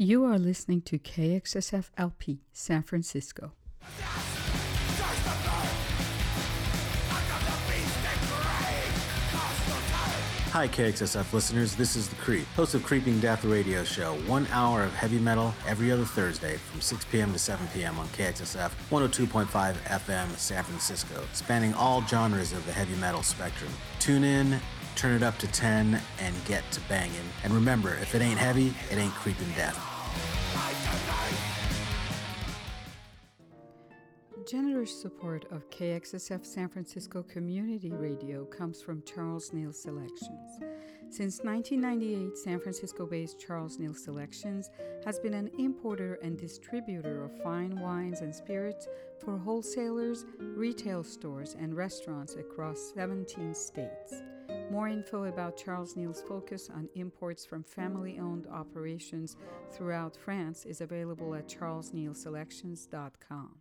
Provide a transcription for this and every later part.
You are listening to KXSF LP San Francisco. Hi, KXSF listeners. This is The Creep, host of Creeping Death Radio Show. One hour of heavy metal every other Thursday from 6 p.m. to 7 p.m. on KXSF 102.5 FM San Francisco, spanning all genres of the heavy metal spectrum. Tune in, turn it up to 10, and get to banging. And remember, if it ain't heavy, it ain't creeping death. Generous support of KXSF San Francisco Community Radio comes from Charles Neal Selections. Since 1998, San Francisco based Charles Neal Selections has been an importer and distributor of fine wines and spirits for wholesalers, retail stores, and restaurants across 17 states. More info about Charles Neal's focus on imports from family owned operations throughout France is available at charlesnealselections.com.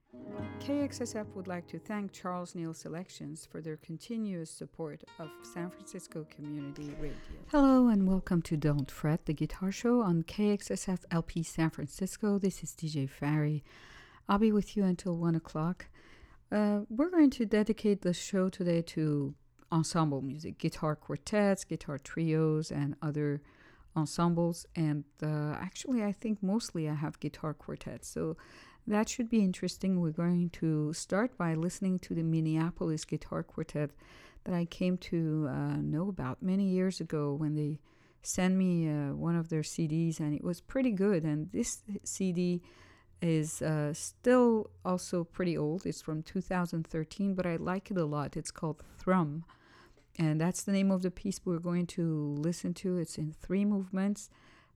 KXSF would like to thank Charles Neal Selections for their continuous support of San Francisco Community Radio. Hello and welcome to Don't Fret, the guitar show on KXSF LP San Francisco. This is DJ Fari. I'll be with you until 1 o'clock. Uh, we're going to dedicate the show today to ensemble music, guitar quartets, guitar trios, and other ensembles. And uh, actually, I think mostly I have guitar quartets. So that should be interesting. We're going to start by listening to the Minneapolis Guitar Quartet that I came to uh, know about many years ago when they sent me uh, one of their CDs, and it was pretty good. And this CD is uh, still also pretty old. It's from 2013, but I like it a lot. It's called Thrum. And that's the name of the piece we're going to listen to. It's in three movements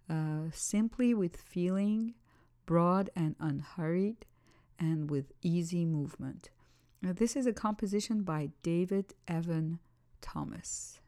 uh, simply with feeling, broad and unhurried, and with easy movement. Now, this is a composition by David Evan Thomas.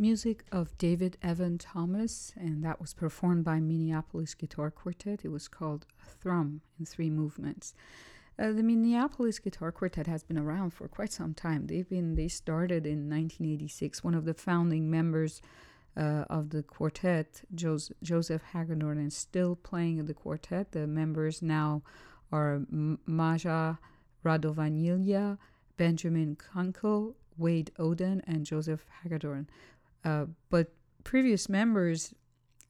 Music of David Evan Thomas, and that was performed by Minneapolis Guitar Quartet. It was called Thrum in three movements. Uh, the Minneapolis Guitar Quartet has been around for quite some time. They've been they started in 1986. One of the founding members uh, of the quartet, Jos- Joseph Hagedorn, is still playing in the quartet. The members now are Maja Radovanlija, Benjamin Kunkel, Wade Oden, and Joseph Hagedorn. Uh, but previous members,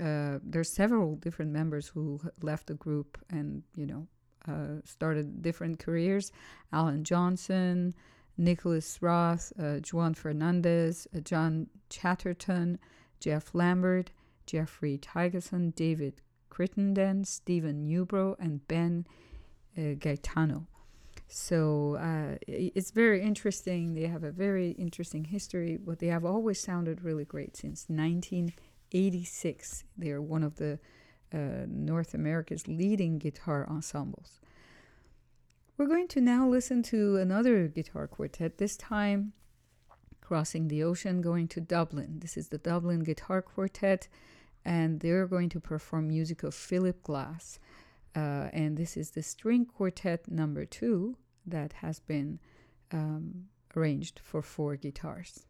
uh, there's several different members who left the group and you know uh, started different careers. Alan Johnson, Nicholas Roth, uh, Juan Fernandez, uh, John Chatterton, Jeff Lambert, Jeffrey Thygeson, David Crittenden, Stephen Newbro, and Ben uh, Gaetano. So uh, it's very interesting. They have a very interesting history, but they have always sounded really great since 1986. They are one of the uh, North America's leading guitar ensembles. We're going to now listen to another guitar quartet, this time crossing the ocean, going to Dublin. This is the Dublin Guitar Quartet, and they're going to perform music of Philip Glass. Uh, and this is the string quartet number two that has been um, arranged for four guitars.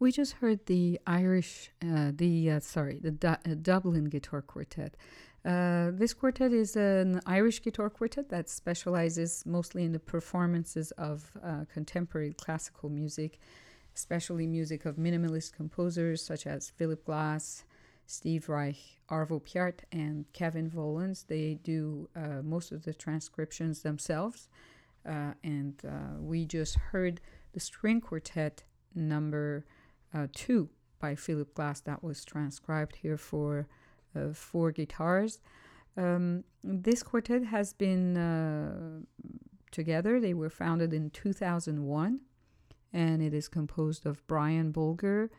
We just heard the Irish, uh, the uh, sorry, the du- uh, Dublin Guitar Quartet. Uh, this quartet is an Irish guitar quartet that specializes mostly in the performances of uh, contemporary classical music, especially music of minimalist composers such as Philip Glass, Steve Reich, Arvo Pärt, and Kevin Volans. They do uh, most of the transcriptions themselves. and we just heard the string quartet number uh, two by Philip Glass that was transcribed here for uh, four guitars. Um, this quartet has been uh, together. They were founded in 2001, and it is composed of Brian Bolger,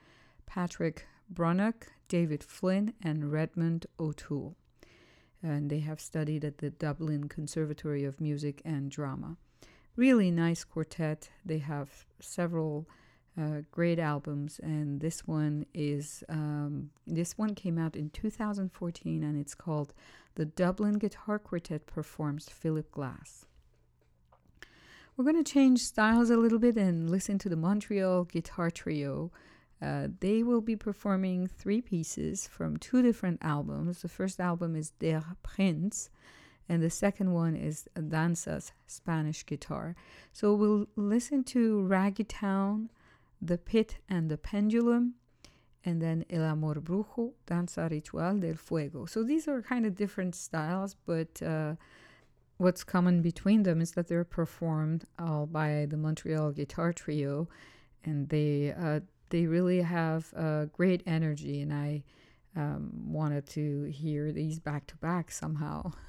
Patrick Brunnock, David Flynn, and Redmond O'Toole. And they have studied at the Dublin Conservatory of Music and Drama. Really nice quartet. They have several uh, great albums, and this one is um, this one came out in 2014, and it's called "The Dublin Guitar Quartet Performs Philip Glass." We're going to change styles a little bit and listen to the Montreal Guitar Trio. Uh, they will be performing three pieces from two different albums. The first album is Der Prinz, and the second one is Danzas Spanish guitar. So we'll listen to Raggy Town, the Pit and the Pendulum, and then El Amor Brujo, Danza Ritual del Fuego. So these are kind of different styles, but uh, what's common between them is that they're performed all by the Montreal Guitar Trio, and they uh, they really have uh, great energy, and I um, wanted to hear these back to back somehow.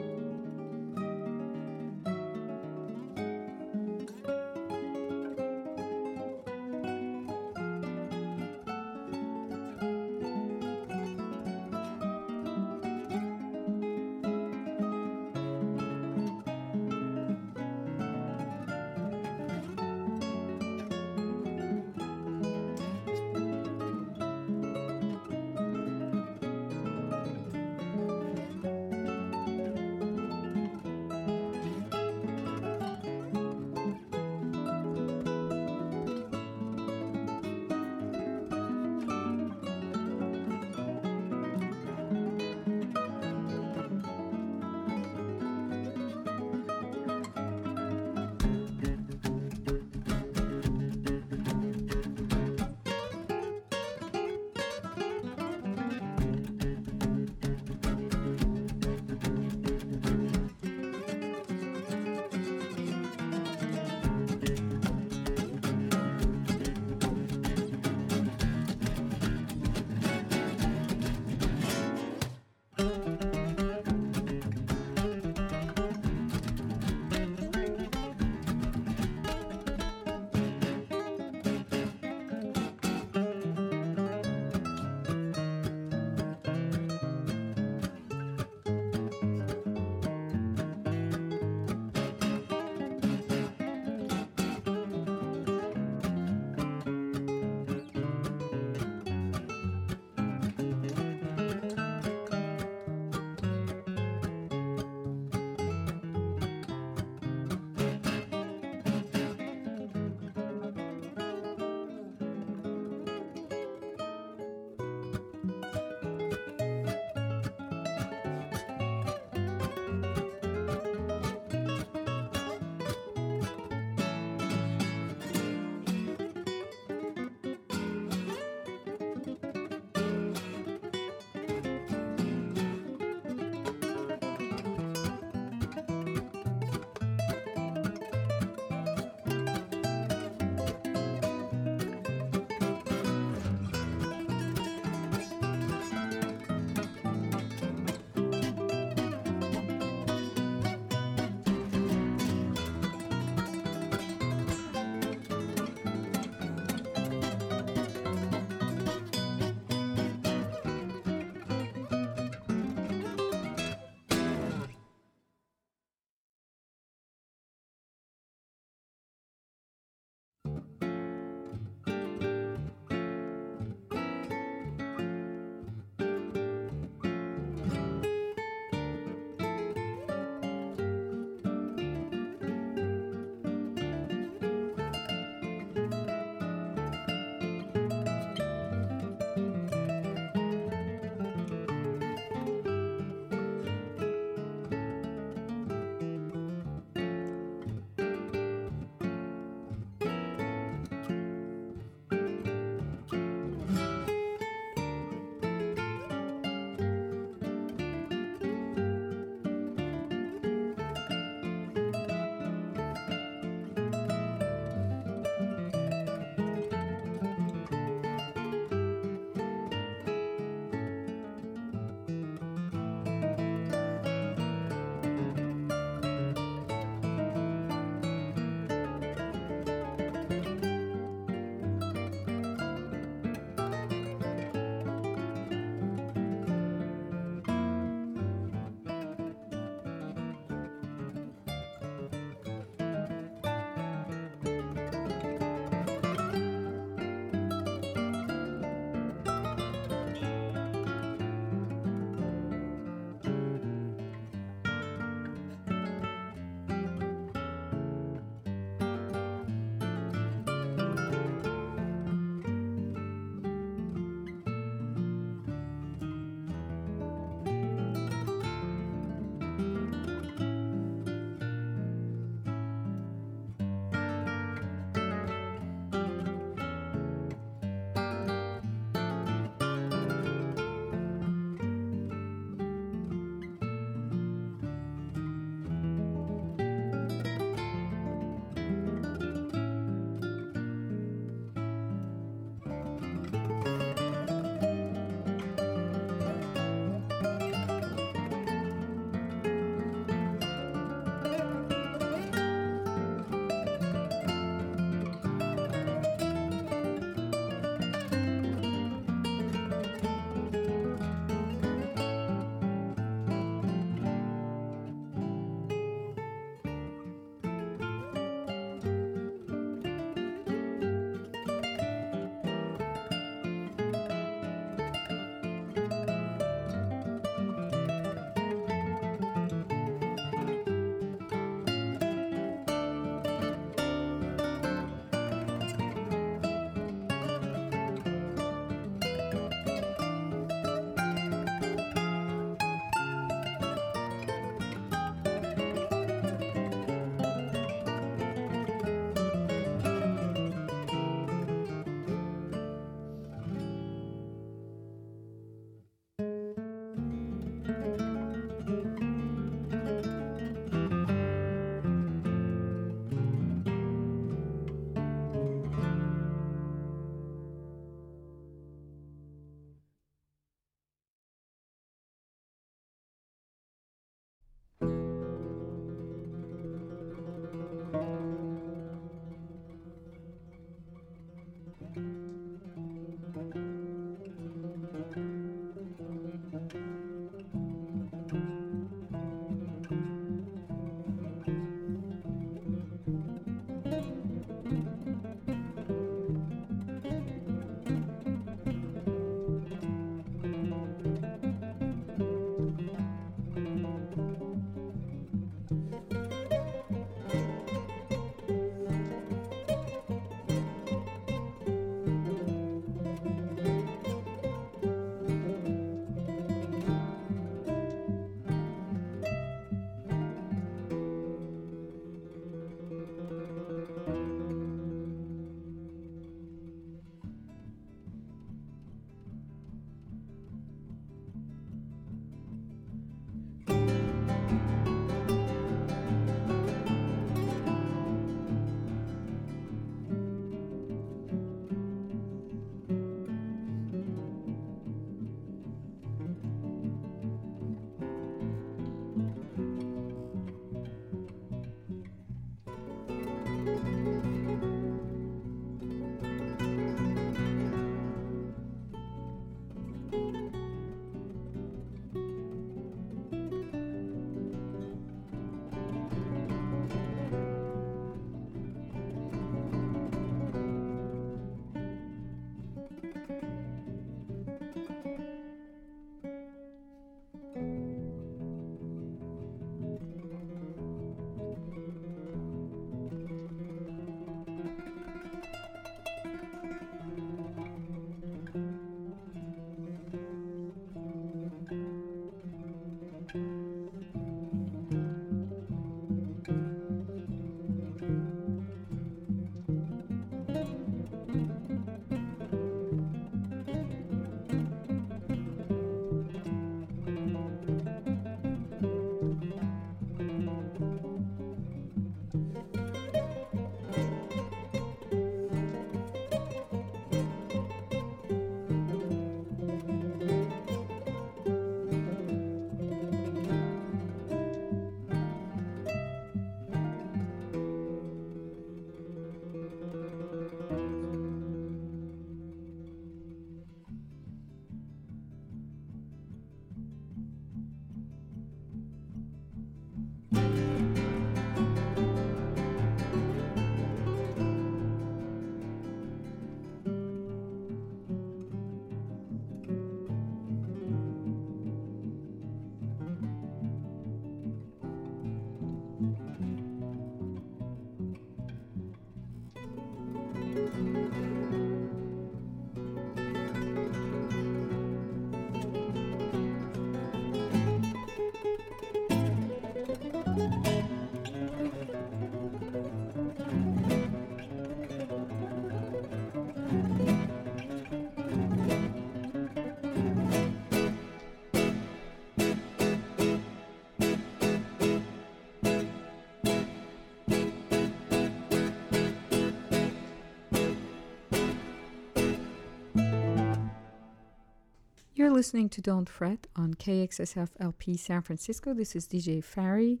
listening to Don't Fret on KXSF LP San Francisco. This is DJ Fari,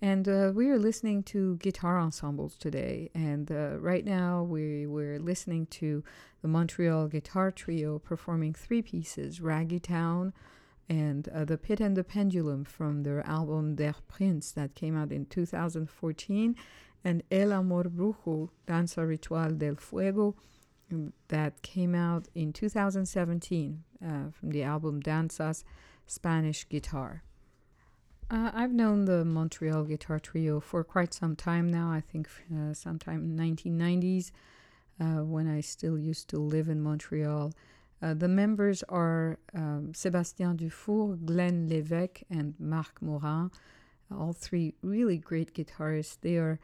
and uh, we are listening to guitar ensembles today. And uh, right now, we, we're listening to the Montreal Guitar Trio performing three pieces Raggy Town and uh, The Pit and the Pendulum from their album Der Prinz that came out in 2014, and El Amor Brujo, Danza Ritual del Fuego that came out in 2017 uh, from the album Danzas Spanish Guitar. Uh, I've known the Montreal Guitar Trio for quite some time now. I think uh, sometime in 1990s uh, when I still used to live in Montreal. Uh, the members are um, Sébastien Dufour, Glenn Lévesque, and Marc Morin. All three really great guitarists. They are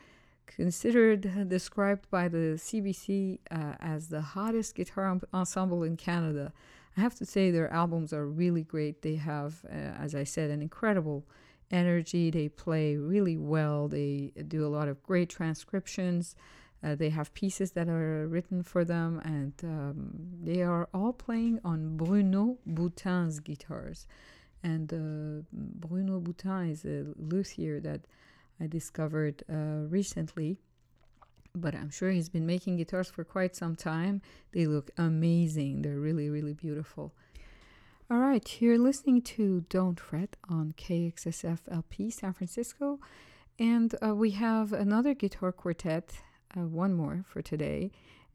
considered described by the CBC uh, as the hottest guitar ensemble in Canada. I have to say their albums are really great. They have, uh, as I said, an incredible energy. They play really well. They do a lot of great transcriptions. Uh, they have pieces that are written for them, and um, they are all playing on Bruno Boutin's guitars. And uh, Bruno Boutin is a luthier that I discovered uh, recently. but I'm sure he's been making guitars for quite some time. They look amazing. They're really, really beautiful. All right, you're listening to Don't Fret on KXSF LP San Francisco. And uh, we have another guitar quartet, uh, one more for today.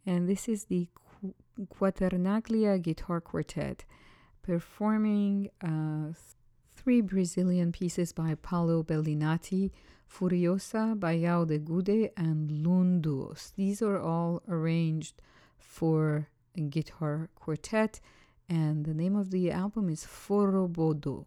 And this is the Qu- Quaternaglia Guitar Quartet performing uh, three Brazilian pieces by Paulo Bellinati, Furiosa by Yao de Gude, and Lunduos. These are all arranged for a guitar quartet, and the name of the album is Forobodo.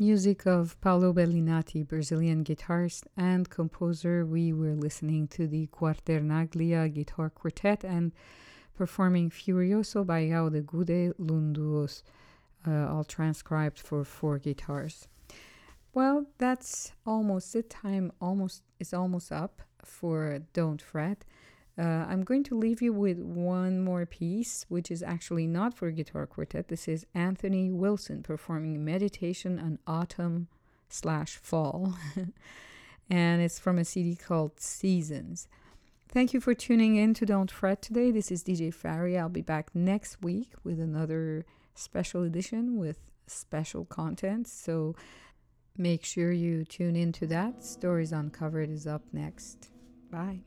Music of Paulo Bellinati, Brazilian guitarist and composer. We were listening to the Quaternaglia Guitar Quartet and performing Furioso by Jaude Gude Lunduos, uh, all transcribed for four guitars. Well, that's almost it. Time almost is almost up for Don't Fret. Uh, I'm going to leave you with one more piece, which is actually not for guitar quartet. This is Anthony Wilson performing Meditation on Autumn slash Fall. and it's from a CD called Seasons. Thank you for tuning in to Don't Fret today. This is DJ Fari. I'll be back next week with another special edition with special content. So make sure you tune into that. Stories Uncovered is up next. Bye.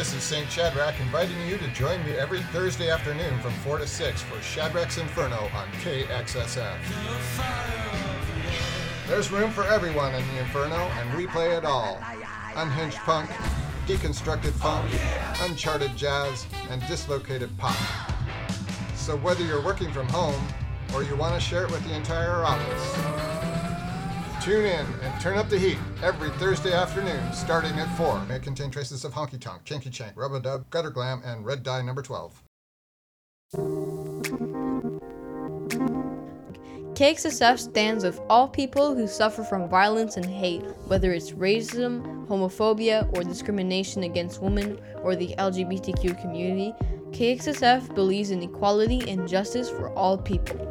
This is St. Shadrach inviting you to join me every Thursday afternoon from 4 to 6 for Shadrach's Inferno on KXSF. There's room for everyone in the Inferno, and we play it all. Unhinged punk, deconstructed funk, uncharted jazz, and dislocated pop. So whether you're working from home or you want to share it with the entire office, Tune in and turn up the heat every Thursday afternoon starting at 4. May contain traces of honky tonk, chinky chank, rub a dub, gutter glam, and red dye number 12. KXSF stands with all people who suffer from violence and hate, whether it's racism, homophobia, or discrimination against women or the LGBTQ community. KXSF believes in equality and justice for all people.